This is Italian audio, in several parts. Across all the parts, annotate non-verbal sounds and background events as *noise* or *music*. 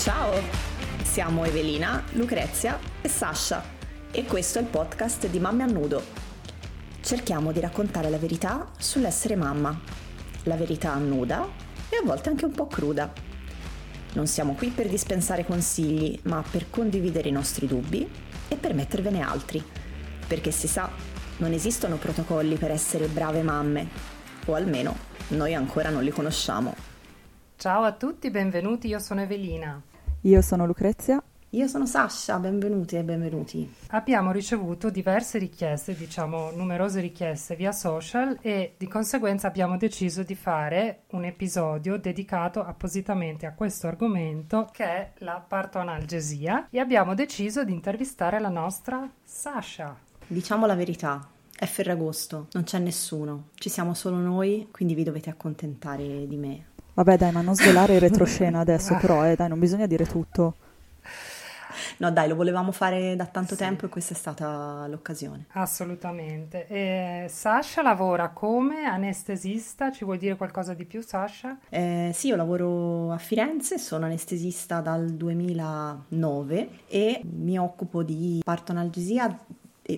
Ciao, siamo Evelina, Lucrezia e Sasha e questo è il podcast di Mamme a Nudo. Cerchiamo di raccontare la verità sull'essere mamma, la verità nuda e a volte anche un po' cruda. Non siamo qui per dispensare consigli, ma per condividere i nostri dubbi e per mettervene altri, perché si sa, non esistono protocolli per essere brave mamme, o almeno noi ancora non li conosciamo. Ciao a tutti, benvenuti, io sono Evelina. Io sono Lucrezia. Io sono Sasha, benvenuti e benvenuti. Abbiamo ricevuto diverse richieste, diciamo numerose richieste via social e di conseguenza abbiamo deciso di fare un episodio dedicato appositamente a questo argomento che è la partoanalgesia e abbiamo deciso di intervistare la nostra Sasha. Diciamo la verità, è Ferragosto, non c'è nessuno, ci siamo solo noi, quindi vi dovete accontentare di me. Vabbè dai, ma non svelare il retroscena *laughs* adesso, però eh, dai, non bisogna dire tutto. No dai, lo volevamo fare da tanto sì. tempo e questa è stata l'occasione. Assolutamente. E Sasha lavora come anestesista, ci vuoi dire qualcosa di più Sasha? Eh, sì, io lavoro a Firenze, sono anestesista dal 2009 e mi occupo di parto-analgesia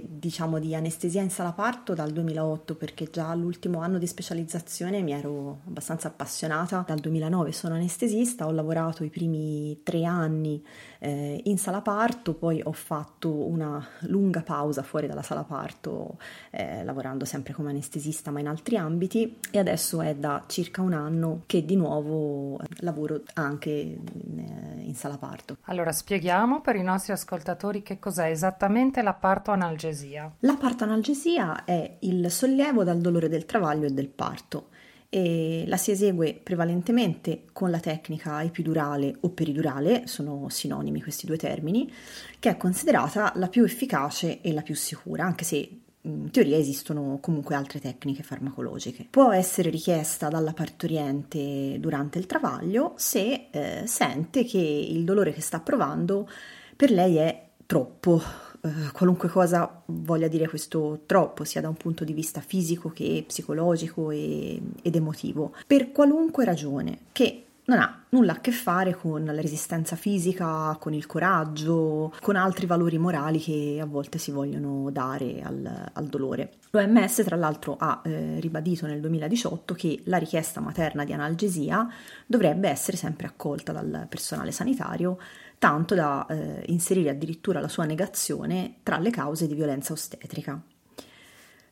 diciamo di anestesia in sala parto dal 2008 perché già all'ultimo anno di specializzazione mi ero abbastanza appassionata. Dal 2009 sono anestesista, ho lavorato i primi tre anni eh, in sala parto, poi ho fatto una lunga pausa fuori dalla sala parto eh, lavorando sempre come anestesista ma in altri ambiti e adesso è da circa un anno che di nuovo eh, lavoro anche in, eh, in sala parto. Allora spieghiamo per i nostri ascoltatori che cos'è esattamente la parto analgesia. La parto analgesia è il sollievo dal dolore del travaglio e del parto e la si esegue prevalentemente con la tecnica epidurale o peridurale, sono sinonimi questi due termini, che è considerata la più efficace e la più sicura, anche se in teoria esistono comunque altre tecniche farmacologiche. Può essere richiesta dalla partoriente durante il travaglio se eh, sente che il dolore che sta provando per lei è troppo, eh, qualunque cosa voglia dire questo troppo, sia da un punto di vista fisico che psicologico e, ed emotivo, per qualunque ragione, che non ha nulla a che fare con la resistenza fisica, con il coraggio, con altri valori morali che a volte si vogliono dare al, al dolore. L'OMS tra l'altro ha eh, ribadito nel 2018 che la richiesta materna di analgesia dovrebbe essere sempre accolta dal personale sanitario tanto da eh, inserire addirittura la sua negazione tra le cause di violenza ostetrica.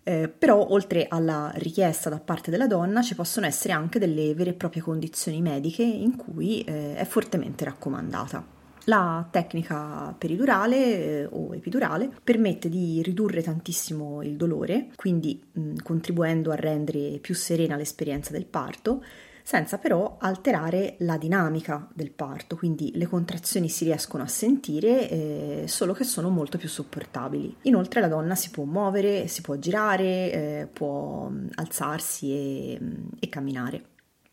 Eh, però oltre alla richiesta da parte della donna ci possono essere anche delle vere e proprie condizioni mediche in cui eh, è fortemente raccomandata. La tecnica peridurale eh, o epidurale permette di ridurre tantissimo il dolore, quindi mh, contribuendo a rendere più serena l'esperienza del parto, senza però alterare la dinamica del parto, quindi le contrazioni si riescono a sentire, eh, solo che sono molto più sopportabili. Inoltre la donna si può muovere, si può girare, eh, può mm, alzarsi e, mm, e camminare.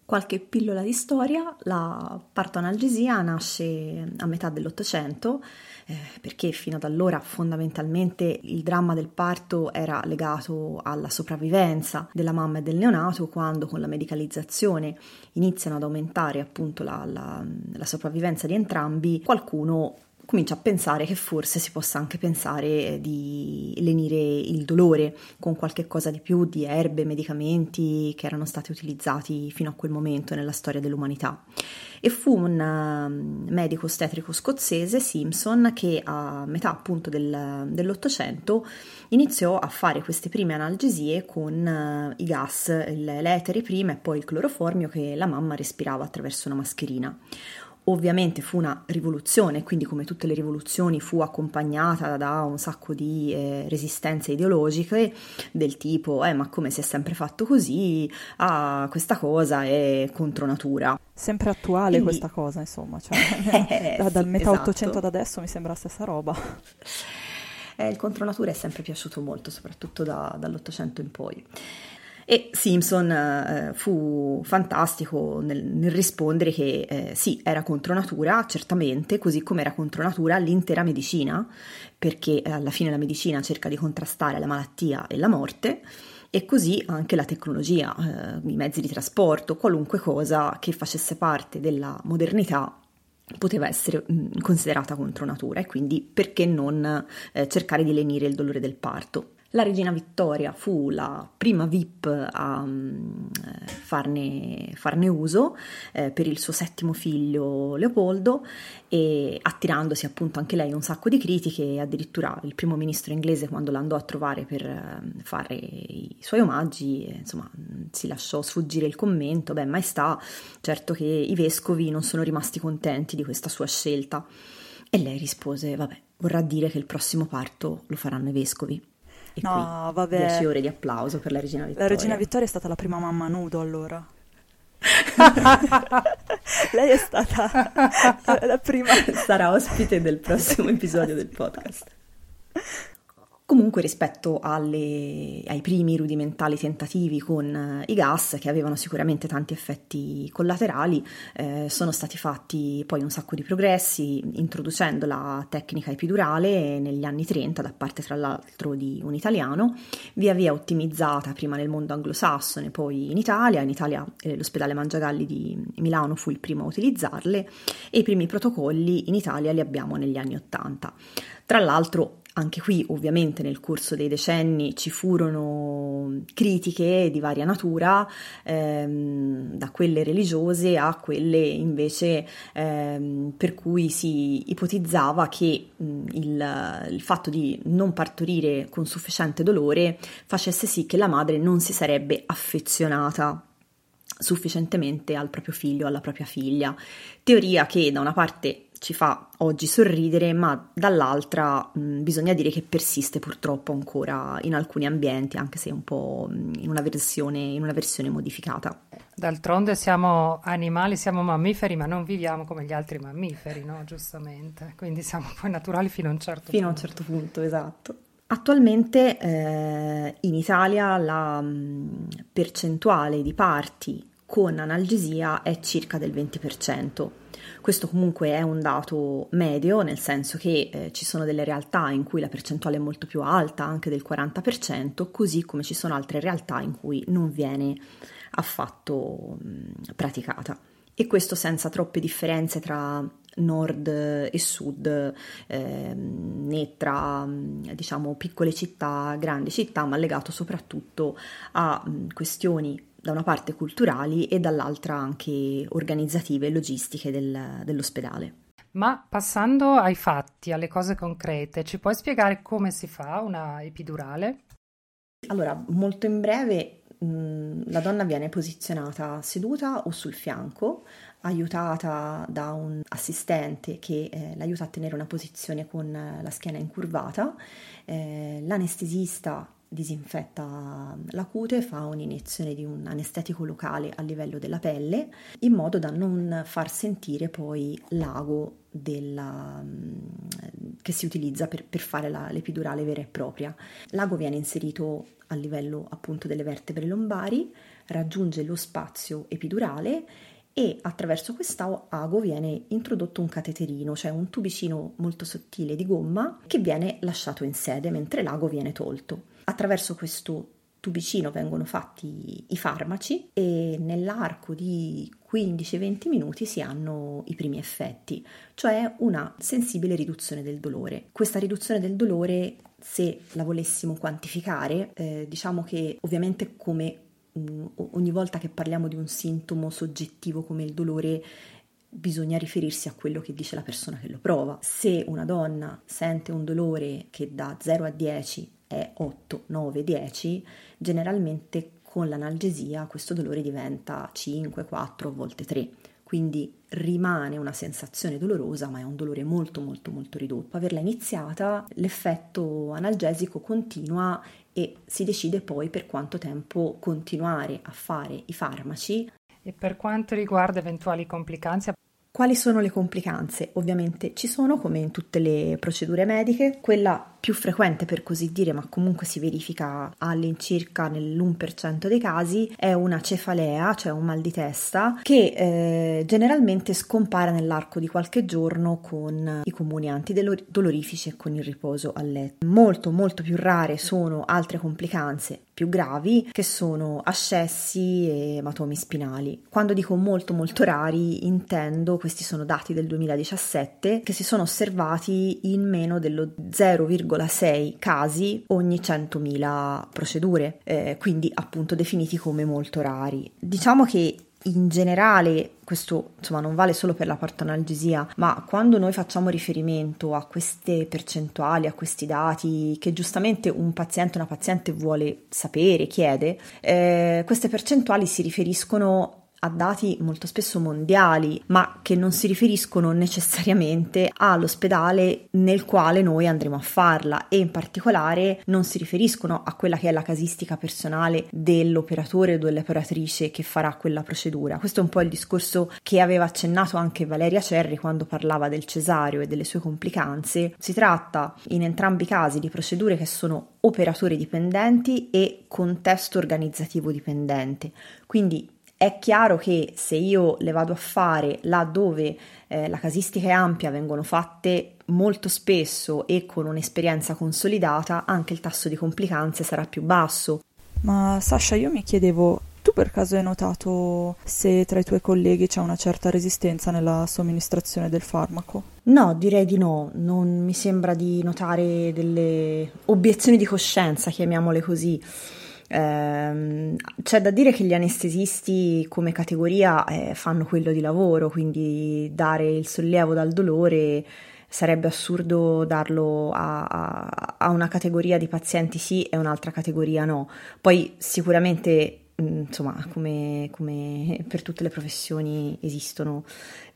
Qualche pillola di storia, la partoanalgesia nasce a metà dell'Ottocento eh, perché fino ad allora fondamentalmente il dramma del parto era legato alla sopravvivenza della mamma e del neonato, quando con la medicalizzazione iniziano ad aumentare appunto la, la, la sopravvivenza di entrambi, qualcuno comincia a pensare che forse si possa anche pensare di lenire il dolore con qualche cosa di più di erbe, medicamenti che erano stati utilizzati fino a quel momento nella storia dell'umanità. E fu un um, medico ostetrico scozzese, Simpson, che a metà appunto del, dell'Ottocento iniziò a fare queste prime analgesie con uh, i gas, l'etere prima e poi il cloroformio che la mamma respirava attraverso una mascherina. Ovviamente fu una rivoluzione, quindi come tutte le rivoluzioni fu accompagnata da un sacco di eh, resistenze ideologiche del tipo eh ma come si è sempre fatto così, ah questa cosa è contro natura. Sempre attuale quindi... questa cosa insomma, cioè, *laughs* eh, da, dal sì, metà esatto. 800 ad adesso mi sembra la stessa roba. Eh, il contro natura è sempre piaciuto molto, soprattutto da, dall'Ottocento in poi. E Simpson eh, fu fantastico nel, nel rispondere che eh, sì, era contro natura, certamente, così come era contro natura l'intera medicina, perché eh, alla fine la medicina cerca di contrastare la malattia e la morte e così anche la tecnologia, eh, i mezzi di trasporto, qualunque cosa che facesse parte della modernità poteva essere considerata contro natura e quindi perché non eh, cercare di lenire il dolore del parto. La regina Vittoria fu la prima VIP a um, farne, farne, uso eh, per il suo settimo figlio Leopoldo e attirandosi appunto anche lei un sacco di critiche, addirittura il primo ministro inglese quando l'andò a trovare per uh, fare i suoi omaggi, eh, insomma, si lasciò sfuggire il commento, beh, maestà, certo che i vescovi non sono rimasti contenti di questa sua scelta. E lei rispose, vabbè, vorrà dire che il prossimo parto lo faranno i vescovi. E no, vabbè. 10 ore di applauso per la regina Vittoria. La regina Vittoria è stata la prima mamma nudo allora. *laughs* Lei è stata la prima. Sarà ospite del prossimo episodio del podcast. Comunque rispetto alle, ai primi rudimentali tentativi con eh, i gas, che avevano sicuramente tanti effetti collaterali, eh, sono stati fatti poi un sacco di progressi, introducendo la tecnica epidurale negli anni 30 da parte tra l'altro di un italiano, via via ottimizzata prima nel mondo anglosassone, poi in Italia. In Italia eh, l'ospedale Mangiagalli di Milano fu il primo a utilizzarle e i primi protocolli in Italia li abbiamo negli anni 80. Tra l'altro anche qui ovviamente nel corso dei decenni ci furono critiche di varia natura, ehm, da quelle religiose a quelle invece ehm, per cui si ipotizzava che mh, il, il fatto di non partorire con sufficiente dolore facesse sì che la madre non si sarebbe affezionata sufficientemente al proprio figlio, alla propria figlia. Teoria che da una parte ci fa oggi sorridere, ma dall'altra mh, bisogna dire che persiste purtroppo ancora in alcuni ambienti, anche se un po' in una versione, in una versione modificata. D'altronde siamo animali, siamo mammiferi, ma non viviamo come gli altri mammiferi, no? Giustamente. Quindi siamo poi naturali fino a un certo fino punto. Fino a un certo punto, esatto. Attualmente eh, in Italia la mh, percentuale di parti con analgesia è circa del 20%. Questo comunque è un dato medio, nel senso che eh, ci sono delle realtà in cui la percentuale è molto più alta, anche del 40%, così come ci sono altre realtà in cui non viene affatto mh, praticata. E questo senza troppe differenze tra nord e sud, eh, né tra diciamo piccole città, grandi città, ma legato soprattutto a mh, questioni da una parte culturali e dall'altra anche organizzative e logistiche del, dell'ospedale. Ma passando ai fatti, alle cose concrete, ci puoi spiegare come si fa una epidurale? Allora, molto in breve, mh, la donna viene posizionata seduta o sul fianco, aiutata da un assistente che eh, l'aiuta a tenere una posizione con la schiena incurvata. Eh, l'anestesista disinfetta la cute, fa un'iniezione di un anestetico locale a livello della pelle in modo da non far sentire poi l'ago della, che si utilizza per, per fare la, l'epidurale vera e propria. L'ago viene inserito a livello appunto delle vertebre lombari, raggiunge lo spazio epidurale e attraverso quest'ago viene introdotto un cateterino, cioè un tubicino molto sottile di gomma che viene lasciato in sede mentre l'ago viene tolto. Attraverso questo tubicino vengono fatti i farmaci e nell'arco di 15-20 minuti si hanno i primi effetti, cioè una sensibile riduzione del dolore. Questa riduzione del dolore, se la volessimo quantificare, eh, diciamo che ovviamente come mh, ogni volta che parliamo di un sintomo soggettivo come il dolore bisogna riferirsi a quello che dice la persona che lo prova. Se una donna sente un dolore che da 0 a 10 è 8, 9, 10, generalmente con l'analgesia questo dolore diventa 5, 4, a volte 3. Quindi rimane una sensazione dolorosa, ma è un dolore molto molto molto ridotto. Averla iniziata, l'effetto analgesico continua e si decide poi per quanto tempo continuare a fare i farmaci. E per quanto riguarda eventuali complicanze, quali sono le complicanze? Ovviamente ci sono, come in tutte le procedure mediche, quella più frequente per così dire, ma comunque si verifica all'incirca nell'1% dei casi, è una cefalea, cioè un mal di testa, che eh, generalmente scompare nell'arco di qualche giorno con i comuni antidolorifici e con il riposo a letto. Molto molto più rare sono altre complicanze più gravi che sono ascessi e ematomi spinali. Quando dico molto molto rari intendo, questi sono dati del 2017, che si sono osservati in meno dello 0,6 casi ogni 100.000 procedure, eh, quindi appunto definiti come molto rari. Diciamo che in generale, questo insomma non vale solo per la partonalgesia, ma quando noi facciamo riferimento a queste percentuali, a questi dati che giustamente un paziente, una paziente vuole sapere, chiede, eh, queste percentuali si riferiscono a dati molto spesso mondiali, ma che non si riferiscono necessariamente all'ospedale nel quale noi andremo a farla e in particolare non si riferiscono a quella che è la casistica personale dell'operatore o dell'operatrice che farà quella procedura. Questo è un po' il discorso che aveva accennato anche Valeria Cerri quando parlava del cesareo e delle sue complicanze. Si tratta in entrambi i casi di procedure che sono operatori dipendenti e contesto organizzativo dipendente. Quindi è chiaro che se io le vado a fare là dove eh, la casistica è ampia, vengono fatte molto spesso e con un'esperienza consolidata, anche il tasso di complicanze sarà più basso. Ma Sasha, io mi chiedevo, tu per caso hai notato se tra i tuoi colleghi c'è una certa resistenza nella somministrazione del farmaco? No, direi di no, non mi sembra di notare delle obiezioni di coscienza, chiamiamole così. Eh, c'è da dire che gli anestesisti come categoria eh, fanno quello di lavoro, quindi dare il sollievo dal dolore sarebbe assurdo darlo a, a, a una categoria di pazienti sì e un'altra categoria no. Poi sicuramente insomma, come, come, per tutte le professioni esistono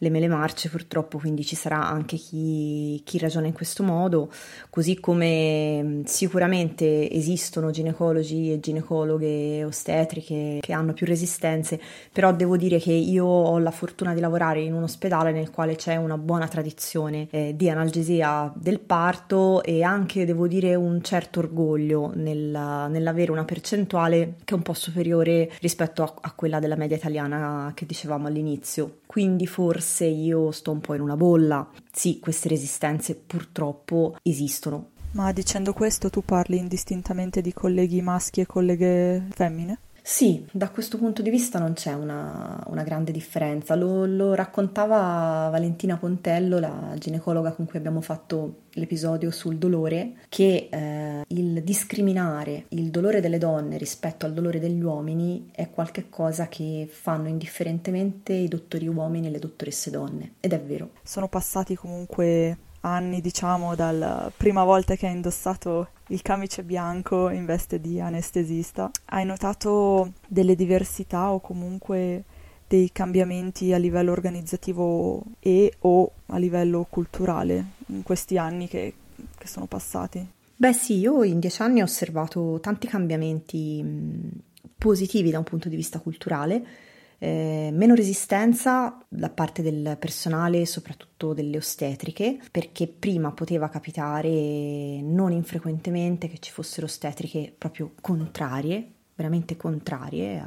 le mele marce purtroppo, quindi ci sarà anche chi, chi ragiona in questo modo, così come sicuramente esistono ginecologi e ginecologhe ostetriche che hanno più resistenze, però devo dire che io ho la fortuna di lavorare in un ospedale nel quale c'è una buona tradizione eh, di analgesia del parto e anche devo dire un certo orgoglio nel, nell'avere una percentuale che è un po' superiore rispetto a, a quella della media italiana che dicevamo all'inizio. Quindi forse io sto un po' in una bolla. Sì, queste resistenze purtroppo esistono. Ma dicendo questo tu parli indistintamente di colleghi maschi e colleghe femmine? Sì, da questo punto di vista non c'è una, una grande differenza. Lo, lo, raccontava Valentina Pontello, la ginecologa con cui abbiamo fatto l'episodio sul dolore, che eh, il discriminare il dolore delle donne rispetto al dolore degli uomini è qualcosa che fanno indifferentemente i dottori uomini e le dottoresse donne. Ed è vero. Sono passati comunque anni, diciamo, dalla prima volta che hai indossato il camice bianco in veste di anestesista. Hai notato delle diversità o comunque dei cambiamenti a livello organizzativo e o a livello culturale in questi anni che, che sono passati? Beh sì, io in dieci anni ho osservato tanti cambiamenti positivi da un punto di vista culturale eh, meno resistenza da parte del personale, soprattutto delle ostetriche, perché prima poteva capitare non infrequentemente che ci fossero ostetriche proprio contrarie veramente contrarie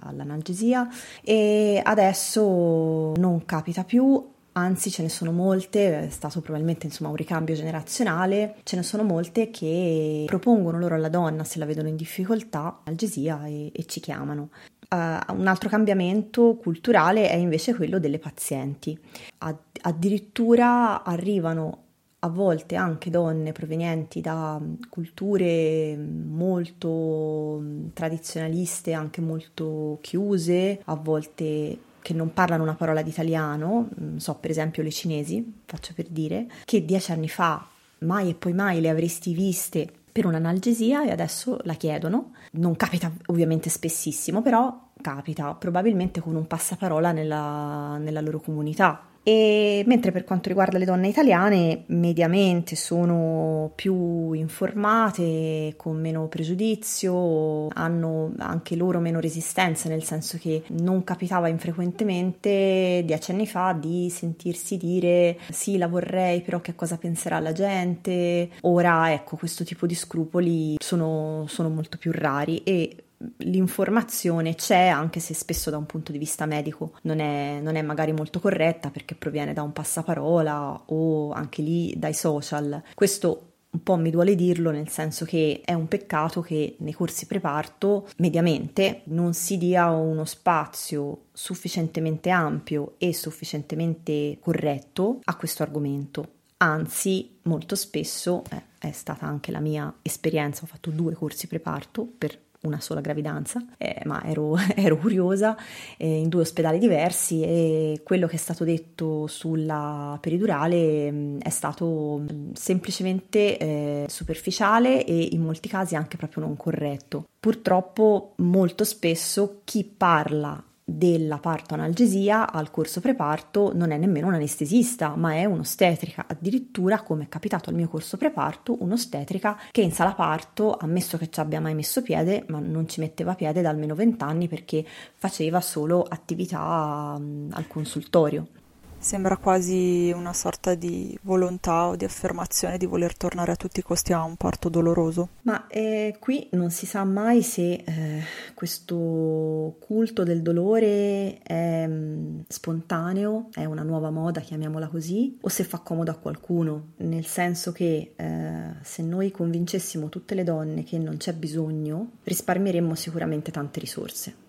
all'analgesia e adesso non capita più anzi ce ne sono molte, è stato probabilmente insomma un ricambio generazionale, ce ne sono molte che propongono loro alla donna se la vedono in difficoltà analgesia e, e ci chiamano. Uh, un altro cambiamento culturale è invece quello delle pazienti. Ad- addirittura arrivano a volte anche donne provenienti da mm, culture molto mm, tradizionaliste, anche molto chiuse, a volte che non parlano una parola di italiano, non so per esempio le cinesi, faccio per dire, che dieci anni fa mai e poi mai le avresti viste per un'analgesia e adesso la chiedono. Non capita ovviamente spessissimo, però capita probabilmente con un passaparola nella, nella loro comunità. E mentre per quanto riguarda le donne italiane, mediamente sono più informate, con meno pregiudizio, hanno anche loro meno resistenza, nel senso che non capitava infrequentemente dieci anni fa di sentirsi dire sì, la vorrei, però che cosa penserà la gente. Ora, ecco, questo tipo di scrupoli sono, sono molto più rari e l'informazione c'è anche se spesso da un punto di vista medico non è, non è, magari molto corretta perché proviene da un passaparola o anche lì dai social. Questo un po' mi duole dirlo nel senso che è un peccato che nei corsi preparto mediamente non si dia uno spazio sufficientemente ampio e sufficientemente corretto a questo argomento. Anzi, molto spesso eh, è stata anche la mia esperienza, ho fatto due corsi preparto per una sola gravidanza, eh, ma ero, *laughs* ero curiosa eh, in due ospedali diversi e quello che è stato detto sulla peridurale mh, mm, è stato mh, mm, semplicemente eh, superficiale e in molti casi anche proprio non corretto. Purtroppo molto spesso chi parla della parto-analgesia al corso preparto non è nemmeno un anestesista, ma è un'ostetrica. Addirittura, come è capitato al mio corso preparto, un'ostetrica che in sala parto, ammesso che ci abbia mai messo piede, ma non ci metteva piede da almeno vent'anni perché faceva solo attività al consultorio. Sembra quasi una sorta di volontà o di affermazione di voler tornare a tutti i costi a un parto doloroso. Ma eh, qui non si sa mai se eh, questo culto del dolore è mh, mm, spontaneo, è una nuova moda, chiamiamola così, o se fa comodo a qualcuno, nel senso che eh, se noi convincessimo tutte le donne che non c'è bisogno, risparmieremmo sicuramente tante risorse.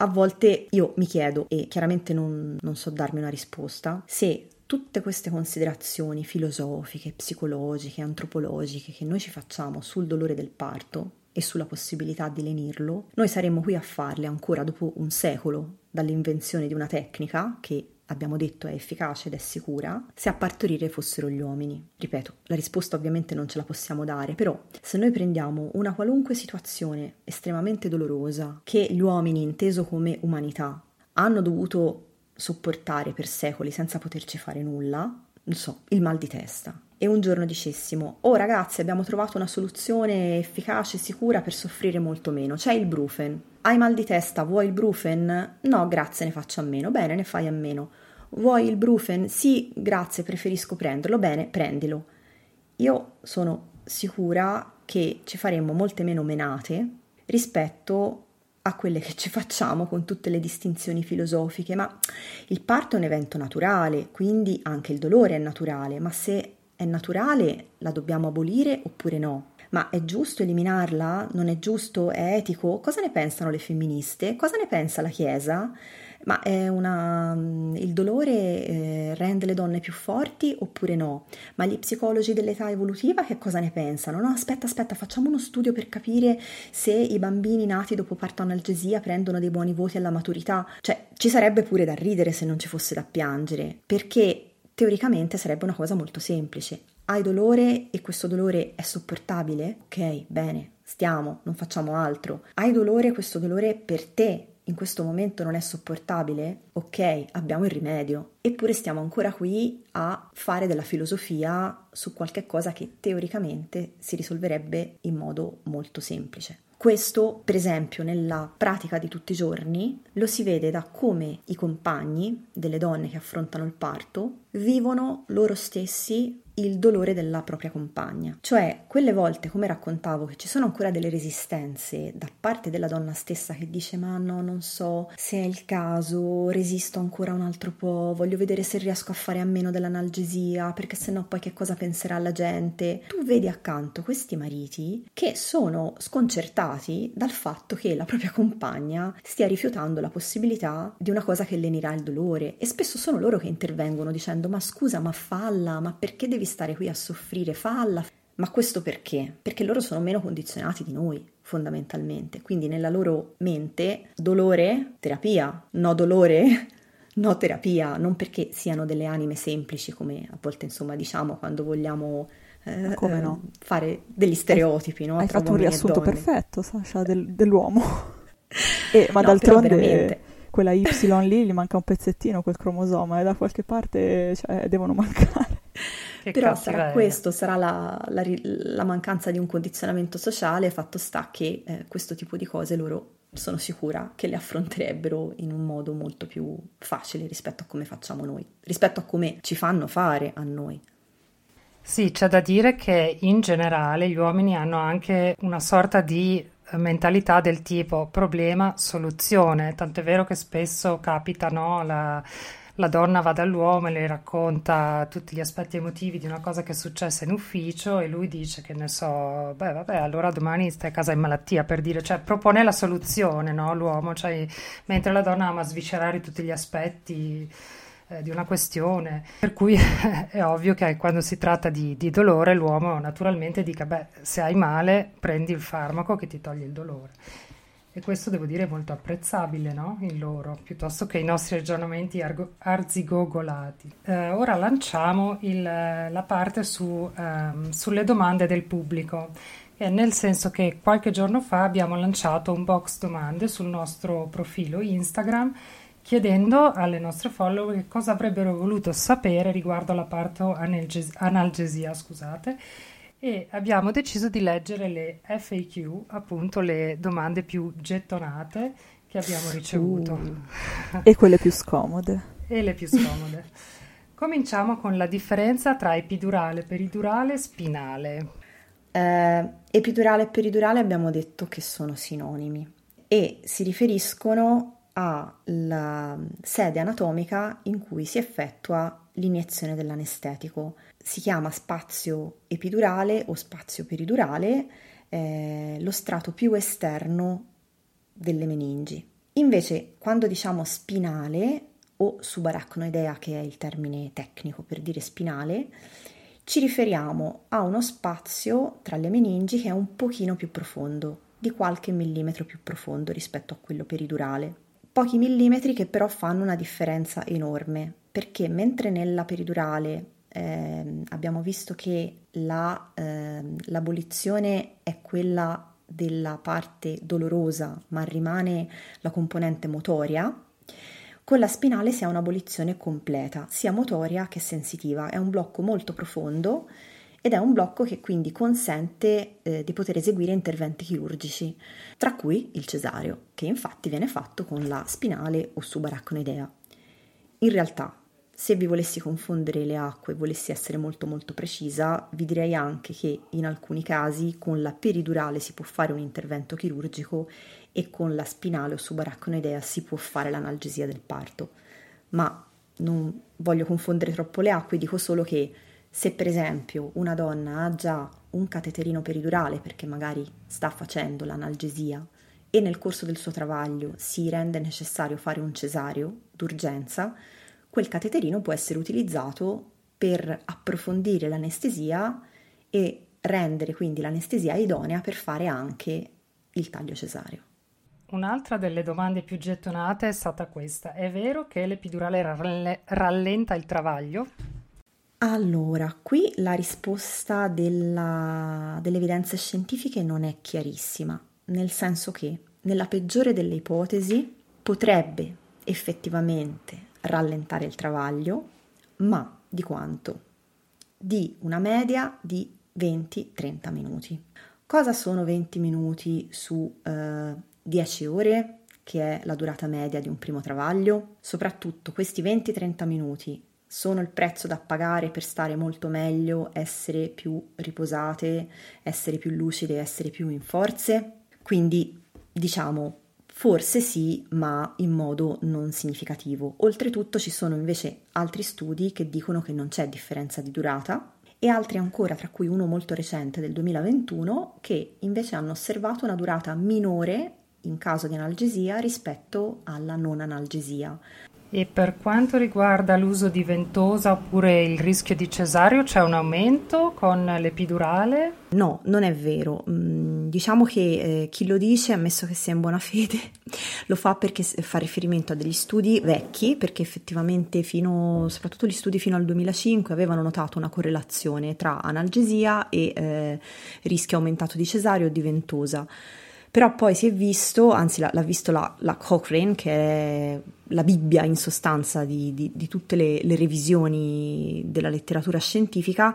A volte io mi chiedo, e chiaramente non, non so darmi una risposta, se tutte queste considerazioni filosofiche, psicologiche, antropologiche che noi ci facciamo sul dolore del parto e sulla possibilità di lenirlo, noi saremmo qui a farle ancora dopo un secolo dall'invenzione di una tecnica che abbiamo detto è efficace ed è sicura, se a partorire fossero gli uomini. Ripeto, la risposta ovviamente non ce la possiamo dare, però se noi prendiamo una qualunque situazione estremamente dolorosa che gli uomini, inteso come umanità, hanno dovuto sopportare per secoli senza poterci fare nulla, non so, il mal di testa. E un giorno dicessimo, oh ragazzi abbiamo trovato una soluzione efficace e sicura per soffrire molto meno, c'è il Brufen. Hai mal di testa, vuoi il Brufen? No, grazie, ne faccio a meno. Bene, ne fai a meno. Vuoi il Brufen? Sì, grazie, preferisco prenderlo. Bene, prendilo. Io sono sicura che ci faremmo molte meno menate rispetto a quelle che ci facciamo con tutte le distinzioni filosofiche, ma il parto è un evento naturale, quindi anche il dolore è naturale, ma se è naturale la dobbiamo abolire oppure no? Ma è giusto eliminarla? Non è giusto? È etico? Cosa ne pensano le femministe? Cosa ne pensa la Chiesa? Ma una, mm, il dolore eh, rende le donne più forti oppure no? Ma gli psicologi dell'età evolutiva che cosa ne pensano? No, aspetta, aspetta, facciamo uno studio per capire se i bambini nati dopo parto-analgesia prendono dei buoni voti alla maturità. Cioè, ci sarebbe pure da ridere se non ci fosse da piangere, perché teoricamente sarebbe una cosa molto semplice. Hai dolore e questo dolore è sopportabile? Ok, bene, stiamo, non facciamo altro. Hai dolore e questo dolore per te in questo momento non è sopportabile? Ok, abbiamo il rimedio. Eppure stiamo ancora qui a fare della filosofia su qualche cosa che teoricamente si risolverebbe in modo molto semplice. Questo, per esempio, nella pratica di tutti i giorni lo si vede da come i compagni delle donne che affrontano il parto vivono loro stessi il dolore della propria compagna. Cioè, quelle volte, come raccontavo, che ci sono ancora delle resistenze da parte della donna stessa che dice ma no, non so se è il caso, resisto ancora un altro po', voglio vedere se riesco a fare a meno dell'analgesia, perché sennò poi che cosa penserà la gente. Tu vedi accanto questi mariti che sono sconcertati dal fatto che la propria compagna stia rifiutando la possibilità di una cosa che lenirà il dolore e spesso sono loro che intervengono dicendo ma scusa, ma falla, ma perché devi stare qui a soffrire, falla. Ma questo perché? Perché loro sono meno condizionati di noi, fondamentalmente. Quindi nella loro mente dolore, terapia, no dolore, *laughs* no terapia, non perché siano delle anime semplici come a volte insomma diciamo quando vogliamo eh, no? fare degli stereotipi. No? Hai fatto un riassunto perfetto, Sasha, del, dell'uomo. *laughs* E, ma no, d'altronde quella Y lì gli manca un pezzettino, quel cromosoma, e da qualche parte cioè, devono mancare. *laughs* Che Però sarà questo, sarà la, la, la, mancanza di un condizionamento sociale, fatto sta che eh, questo tipo di cose loro sono sicura che le affronterebbero in un modo molto più facile rispetto a come facciamo noi, rispetto a come ci fanno fare a noi. Sì, c'è da dire che in generale gli uomini hanno anche una sorta di mentalità del tipo problema, soluzione, tanto è vero che spesso capita, no, la, la donna va dall'uomo e le racconta tutti gli aspetti emotivi di una cosa che è successa in ufficio e lui dice che ne so, beh vabbè allora domani stai a casa in malattia per dire, cioè propone la soluzione, no, l'uomo, cioè, mentre la donna ama sviscerare tutti gli aspetti eh, di una questione, per cui *laughs* è ovvio che quando si tratta di, di, dolore l'uomo naturalmente dica, beh, se hai male prendi il farmaco che ti toglie il dolore. E questo devo dire è molto apprezzabile no? in loro, piuttosto che i nostri ragionamenti argo- arzigogolati. Eh, ora lanciamo il, la parte su, ehm, sulle domande del pubblico. Eh, nel senso che qualche giorno fa abbiamo lanciato un box domande sul nostro profilo Instagram chiedendo alle nostre follower che cosa avrebbero voluto sapere riguardo la parte analges- analgesia, scusate, e abbiamo deciso di leggere le FAQ, appunto le domande più gettonate che abbiamo ricevuto. Uh, e quelle più scomode. *laughs* e le più scomode. Cominciamo con la differenza tra epidurale, peridurale e spinale. Eh, epidurale e peridurale abbiamo detto che sono sinonimi e si riferiscono alla sede anatomica in cui si effettua l'iniezione dell'anestetico. Si chiama spazio epidurale o spazio peridurale, eh, lo strato più esterno delle meningi. Invece, quando diciamo spinale o subaracnoidea, che è il termine tecnico per dire spinale, ci riferiamo a uno spazio tra le meningi che è un pochino più profondo, di qualche millimetro più profondo rispetto a quello peridurale pochi millimetri che però fanno una differenza enorme, perché mentre nella peridurale eh, abbiamo visto che la, eh, l'abolizione è quella della parte dolorosa, ma rimane la componente motoria, con la spinale si ha un'abolizione completa, sia motoria che sensitiva. È un blocco molto profondo ed è un blocco che quindi consente eh, di poter eseguire interventi chirurgici, tra cui il cesareo, che infatti viene fatto con la spinale o subaracnoidea. In realtà, se vi volessi confondere le acque e volessi essere molto molto precisa, vi direi anche che in alcuni casi con la peridurale si può fare un intervento chirurgico e con la spinale o subaracnoidea si può fare l'analgesia del parto. Ma non voglio confondere troppo le acque, dico solo che se per esempio una donna ha già un cateterino peridurale perché magari sta facendo l'analgesia e nel corso del suo travaglio si rende necessario fare un cesareo d'urgenza, quel cateterino può essere utilizzato per approfondire l'anestesia e rendere quindi l'anestesia idonea per fare anche il taglio cesareo. Un'altra delle domande più gettonate è stata questa: è vero che l'epidurale rallenta il travaglio? Allora, qui la risposta della, delle evidenze scientifiche non è chiarissima, nel senso che nella peggiore delle ipotesi potrebbe effettivamente rallentare il travaglio, ma di quanto? Di una media di 20-30 minuti. Cosa sono 20 minuti su eh, 10 ore, che è la durata media di un primo travaglio? Soprattutto questi 20-30 minuti sono il prezzo da pagare per stare molto meglio, essere più riposate, essere più lucide, essere più in forze. Quindi diciamo forse sì, ma in modo non significativo. Oltretutto ci sono invece altri studi che dicono che non c'è differenza di durata e altri ancora, tra cui uno molto recente del 2021, che invece hanno osservato una durata minore in caso di analgesia rispetto alla non analgesia. E per quanto riguarda l'uso di ventosa oppure il rischio di cesareo, c'è un aumento con l'epidurale? No, non è vero. Mm, diciamo che eh, chi lo dice, ammesso che sia in buona fede, lo fa perché fa riferimento a degli studi vecchi, perché effettivamente fino, soprattutto gli studi fino al 2005 avevano notato una correlazione tra analgesia e eh, rischio aumentato di cesareo o di ventosa. Però poi si è visto, anzi l'ha, l'ha visto la, la, Cochrane, che è la Bibbia in sostanza di, di, di tutte le, le revisioni della letteratura scientifica,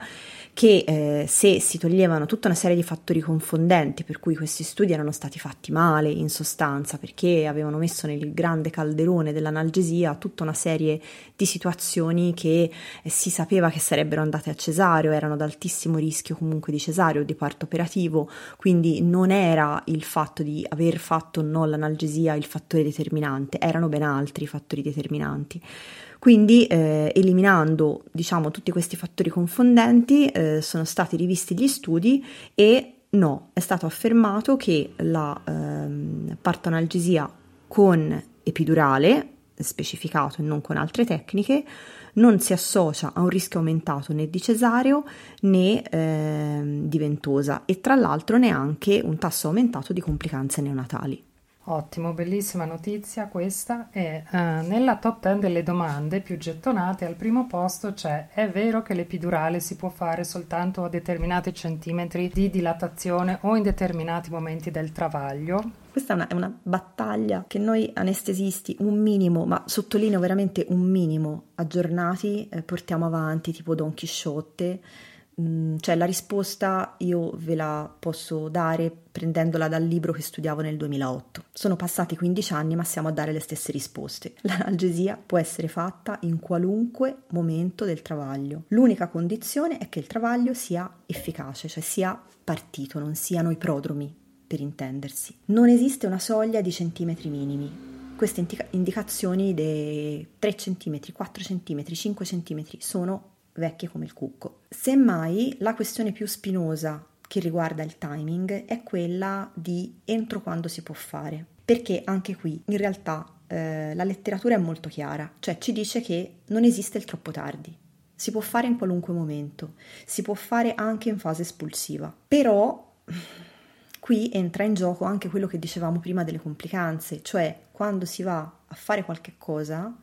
che eh, se si toglievano tutta una serie di fattori confondenti, per cui questi studi erano stati fatti male in sostanza, perché avevano messo nel grande calderone dell'analgesia tutta una serie di situazioni che eh, si sapeva che sarebbero andate a cesareo, erano ad altissimo rischio comunque di cesareo, di parto operativo, quindi non era il fatto di aver fatto o no l'analgesia il fattore determinante, erano ben altri i fattori determinanti. Quindi eh, eliminando diciamo, tutti questi fattori confondenti eh, sono stati rivisti gli studi e no, è stato affermato che la ehm, partoanalgesia con epidurale, specificato e non con altre tecniche, non si associa a un rischio aumentato né di cesareo né eh, di ventosa e tra l'altro neanche un tasso aumentato di complicanze neonatali. Ottimo, bellissima notizia questa e uh, nella top 10 delle domande più gettonate al primo posto c'è è vero che l'epidurale si può fare soltanto a determinati centimetri di dilatazione o in determinati momenti del travaglio? Questa è una, è una battaglia che noi anestesisti un minimo, ma sottolineo veramente un minimo aggiornati, eh, portiamo avanti tipo Don Chisciotte Mm, cioè la risposta io ve la posso dare prendendola dal libro che studiavo nel 2008. Sono passati 15 anni ma siamo a dare le stesse risposte. *laughs* L'analgesia può essere fatta in qualunque momento del travaglio. L'unica condizione è che il travaglio sia efficace, cioè sia partito, non siano i prodromi per intendersi. Non esiste una soglia di centimetri minimi. Queste indica- indicazioni dei 3 cm, 4 cm, 5 cm sono vecchie come il cucco. Semmai la questione più spinosa che riguarda il timing è quella di entro quando si può fare, perché anche qui in realtà eh, la letteratura è molto chiara, cioè ci dice che non esiste il troppo tardi. Si può fare in qualunque momento, si può fare anche in fase espulsiva, però qui entra in gioco anche quello che dicevamo prima delle complicanze, cioè quando si va a fare qualche cosa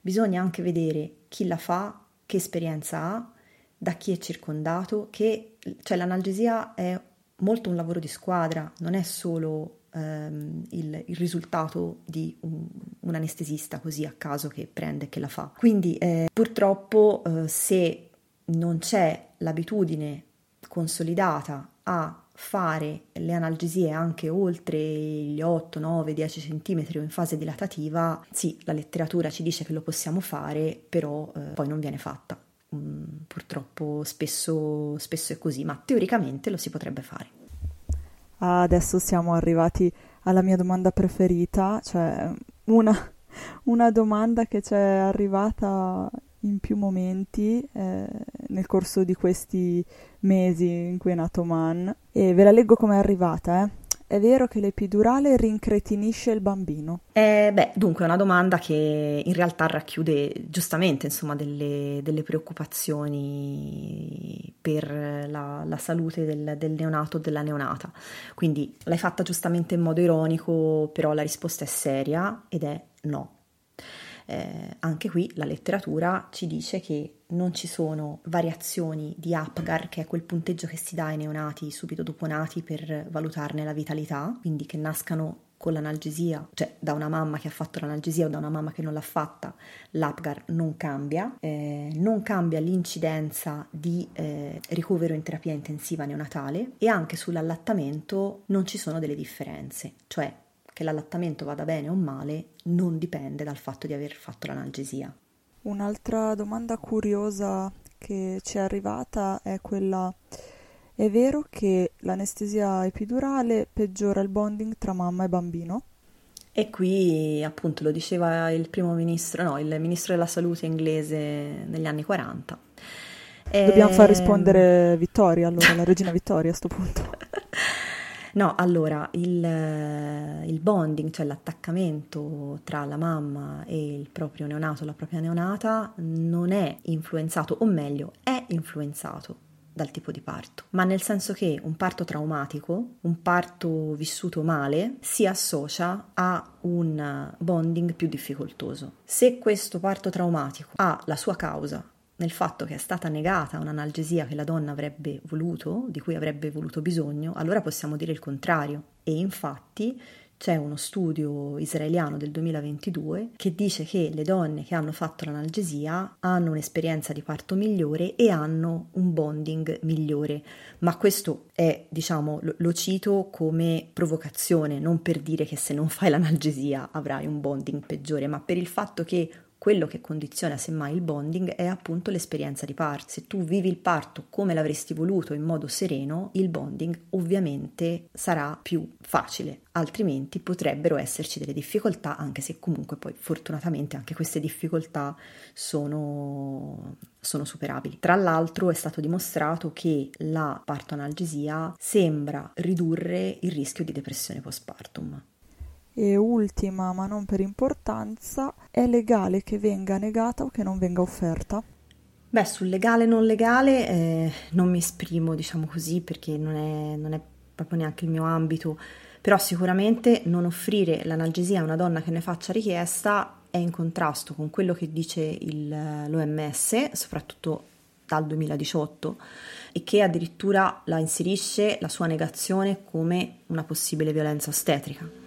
bisogna anche vedere chi la fa, che esperienza ha, da chi è circondato, che cioè l'analgesia è molto un lavoro di squadra, non è solo ehm, il, il, risultato di un, un, anestesista così a caso che prende e che la fa. Quindi eh, purtroppo eh, se non c'è l'abitudine consolidata a fare le analgesie anche oltre gli 8, 9, 10 cm o in fase dilatativa, sì, la letteratura ci dice che lo possiamo fare, però eh, poi non viene fatta. Mm, purtroppo spesso, spesso è così, ma teoricamente lo si potrebbe fare. Adesso siamo arrivati alla mia domanda preferita, cioè una, una domanda che ci è arrivata in più momenti eh, nel corso di questi mesi in cui è nato Man e ve la leggo come è arrivata, eh. È vero che l'epidurale rincretinisce il bambino? Eh, beh, dunque è una domanda che in realtà racchiude giustamente insomma, delle, delle preoccupazioni per la, la salute del, del neonato o della neonata. Quindi l'hai fatta giustamente in modo ironico, però la risposta è seria ed è no eh, anche qui la letteratura ci dice che non ci sono variazioni di APGAR, che è quel punteggio che si dà ai neonati subito dopo nati per valutarne la vitalità, quindi che nascano con l'analgesia, cioè da una mamma che ha fatto l'analgesia o da una mamma che non l'ha fatta, l'APGAR non cambia, eh, non cambia l'incidenza di eh, ricovero in terapia intensiva neonatale e anche sull'allattamento non ci sono delle differenze, cioè che l'allattamento vada bene o male non dipende dal fatto di aver fatto l'analgesia. Un'altra domanda curiosa che ci è arrivata è quella è vero che l'anestesia epidurale peggiora il bonding tra mamma e bambino? E qui appunto lo diceva il primo ministro, no, il ministro della salute inglese negli anni 40. Dobbiamo e... far rispondere Vittoria, allora, la regina *laughs* Vittoria a questo punto. *laughs* No, allora il, eh, il, bonding, cioè l'attaccamento tra la mamma e il proprio neonato, la propria neonata, non è influenzato, o meglio, è influenzato dal tipo di parto, ma nel senso che un parto traumatico, un parto vissuto male, si associa a un bonding più difficoltoso. Se questo parto traumatico ha la sua causa nel fatto che è stata negata un'analgesia che la donna avrebbe voluto, di cui avrebbe voluto bisogno, allora possiamo dire il contrario. E infatti c'è uno studio israeliano del 2022 che dice che le donne che hanno fatto l'analgesia hanno un'esperienza di parto migliore e hanno un bonding migliore, ma questo è, diciamo, lo, lo cito come provocazione, non per dire che se non fai l'analgesia avrai un bonding peggiore, ma per il fatto che quello che condiziona semmai il bonding è appunto l'esperienza di parto. Se tu vivi il parto come l'avresti voluto in modo sereno, il bonding ovviamente sarà più facile, altrimenti potrebbero esserci delle difficoltà, anche se comunque poi fortunatamente anche queste difficoltà sono, sono superabili. Tra l'altro è stato dimostrato che la partoanalgesia sembra ridurre il rischio di depressione postpartum. E ultima, ma non per importanza, è legale che venga negata o che non venga offerta? Beh, sul legale e non legale eh, non mi esprimo, diciamo così, perché non è, non è proprio neanche il mio ambito, però sicuramente non offrire l'analgesia a una donna che ne faccia richiesta è in contrasto con quello che dice il, l'OMS, soprattutto dal 2018, e che addirittura la inserisce la sua negazione come una possibile violenza ostetrica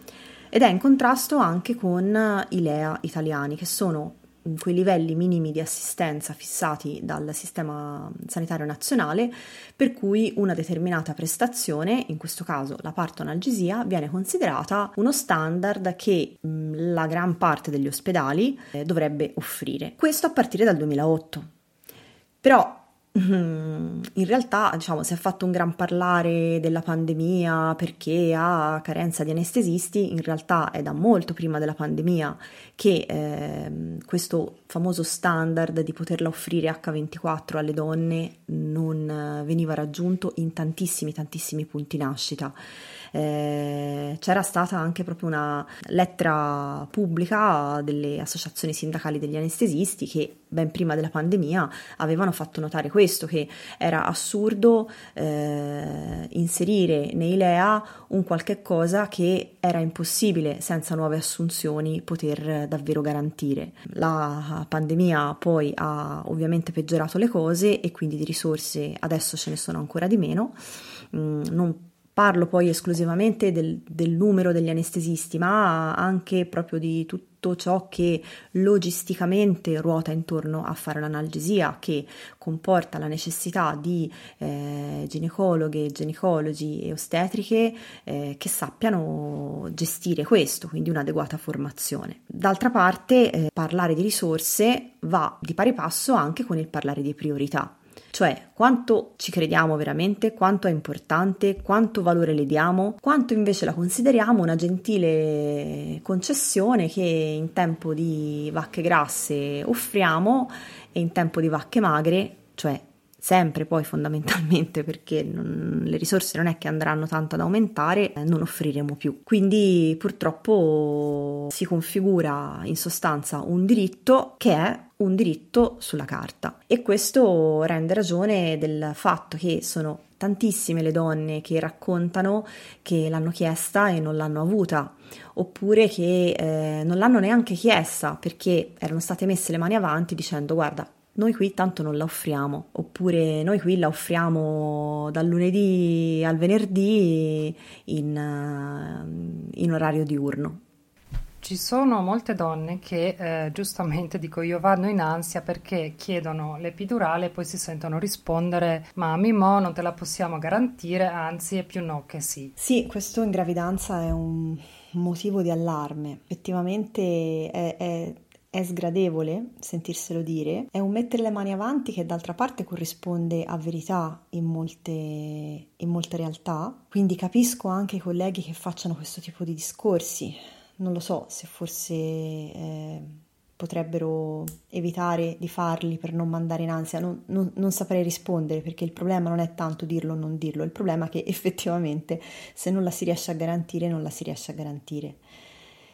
ed è in contrasto anche con i LEA italiani, che sono quei livelli minimi di assistenza fissati dal sistema sanitario nazionale, per cui una determinata prestazione, in questo caso la partoanalgesia, viene considerata uno standard che la gran parte degli ospedali eh, dovrebbe offrire. Questo a partire dal 2008. Però. In realtà, diciamo, si è fatto un gran parlare della pandemia perché ha carenza di anestesisti, in realtà è da molto prima della pandemia che eh, questo famoso standard di poterla offrire H24 alle donne non veniva raggiunto in tantissimi, tantissimi punti nascita eh, c'era stata anche proprio una lettera pubblica delle associazioni sindacali degli anestesisti che ben prima della pandemia avevano fatto notare questo, che era assurdo eh, inserire nei LEA un qualche cosa che era impossibile senza nuove assunzioni poter davvero garantire. La pandemia poi ha ovviamente peggiorato le cose e quindi di risorse adesso ce ne sono ancora di meno. Mm, non Parlo poi esclusivamente del, del, numero degli anestesisti, ma anche proprio di tutto ciò che logisticamente ruota intorno a fare l'analgesia, che comporta la necessità di eh, ginecologhe, ginecologi e ostetriche eh, che sappiano gestire questo, quindi un'adeguata formazione. D'altra parte, eh, parlare di risorse va di pari passo anche con il parlare di priorità cioè quanto ci crediamo veramente, quanto è importante, quanto valore le diamo, quanto invece la consideriamo una gentile concessione che in tempo di vacche grasse offriamo e in tempo di vacche magre, cioè sempre poi fondamentalmente perché non, le risorse non è che andranno tanto ad aumentare, non offriremo più. Quindi purtroppo si configura in sostanza un diritto che è un diritto sulla carta e questo rende ragione del fatto che sono tantissime le donne che raccontano che l'hanno chiesta e non l'hanno avuta oppure che eh, non l'hanno neanche chiesta perché erano state messe le mani avanti dicendo guarda noi qui tanto non la offriamo, oppure noi qui la offriamo dal lunedì al venerdì in, eh, in orario diurno. Ci sono molte donne che eh, giustamente dico io vanno in ansia perché chiedono l'epidurale e poi si sentono rispondere ma Mimò non te la possiamo garantire, anzi è più no che sì. Sì, questo in gravidanza è un motivo di allarme, effettivamente è, è è sgradevole sentirselo dire, è un mettere le mani avanti che d'altra parte corrisponde a verità in molte, in molte realtà, quindi capisco anche i colleghi che facciano questo tipo di discorsi, non lo so se forse eh, potrebbero evitare di farli per non mandare in ansia, non, non, non, saprei rispondere perché il problema non è tanto dirlo o non dirlo, il problema è che *laughs* effettivamente se non la si riesce a garantire non la si riesce a garantire.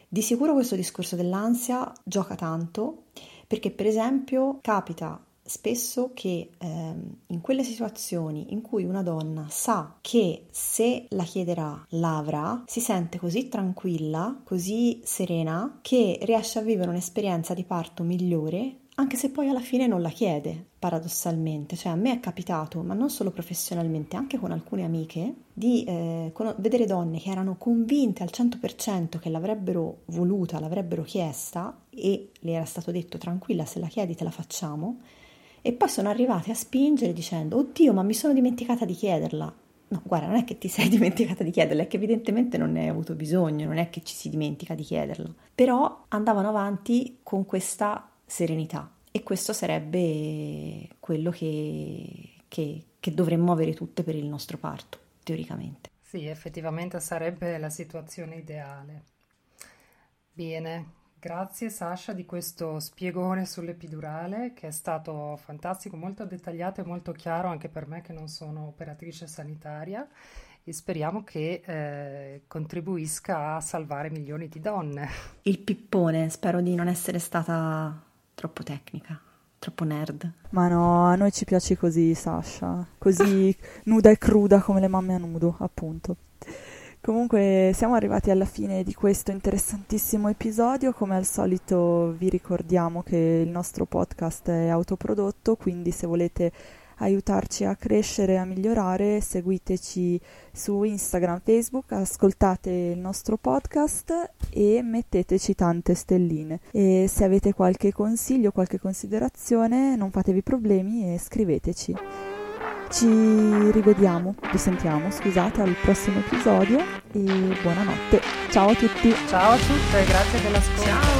Di sicuro questo discorso dell'ansia gioca tanto perché per esempio capita spesso che ehm, in quelle situazioni in cui una donna sa che se la chiederà l'avrà, si sente così tranquilla, così serena, che riesce a vivere un'esperienza di parto migliore anche se poi alla fine non la chiede, paradossalmente. Cioè a me è capitato, ma non solo professionalmente, anche con alcune amiche, di eh, con- vedere donne che erano convinte al 100% che l'avrebbero voluta, l'avrebbero chiesta e le era stato detto tranquilla, se la chiedi te la facciamo, e poi sono arrivate a spingere dicendo, oddio, ma mi sono dimenticata di chiederla. No, guarda, non è che ti *laughs* sei dimenticata di chiederla, è che evidentemente non ne hai avuto bisogno, non è che ci si dimentica di chiederla. Però andavano avanti con questa serenità e questo sarebbe quello che, che, che dovremmo avere tutte per il nostro parto, teoricamente. Sì, effettivamente sarebbe la situazione ideale. Bene, Grazie Sasha di questo spiegone sull'epidurale che è stato fantastico, molto dettagliato e molto chiaro anche per me che non sono operatrice sanitaria e speriamo che eh, contribuisca a salvare milioni di donne. Il pippone, spero di non essere stata troppo tecnica, troppo nerd. Ma no, a noi ci piace così Sasha, così *laughs* nuda e cruda come le mamme a nudo, appunto. Comunque siamo arrivati alla fine di questo interessantissimo episodio, come al solito vi ricordiamo che il nostro podcast è autoprodotto, quindi se volete aiutarci a crescere e a migliorare seguiteci su Instagram, Facebook, ascoltate il nostro podcast e metteteci tante stelline. E se avete qualche consiglio, qualche considerazione, non fatevi problemi e scriveteci. Ci rivediamo, risentiamo, scusate, al prossimo episodio e buonanotte. Ciao a tutti. Ciao a tutte, grazie dell'ascolto. Ciao.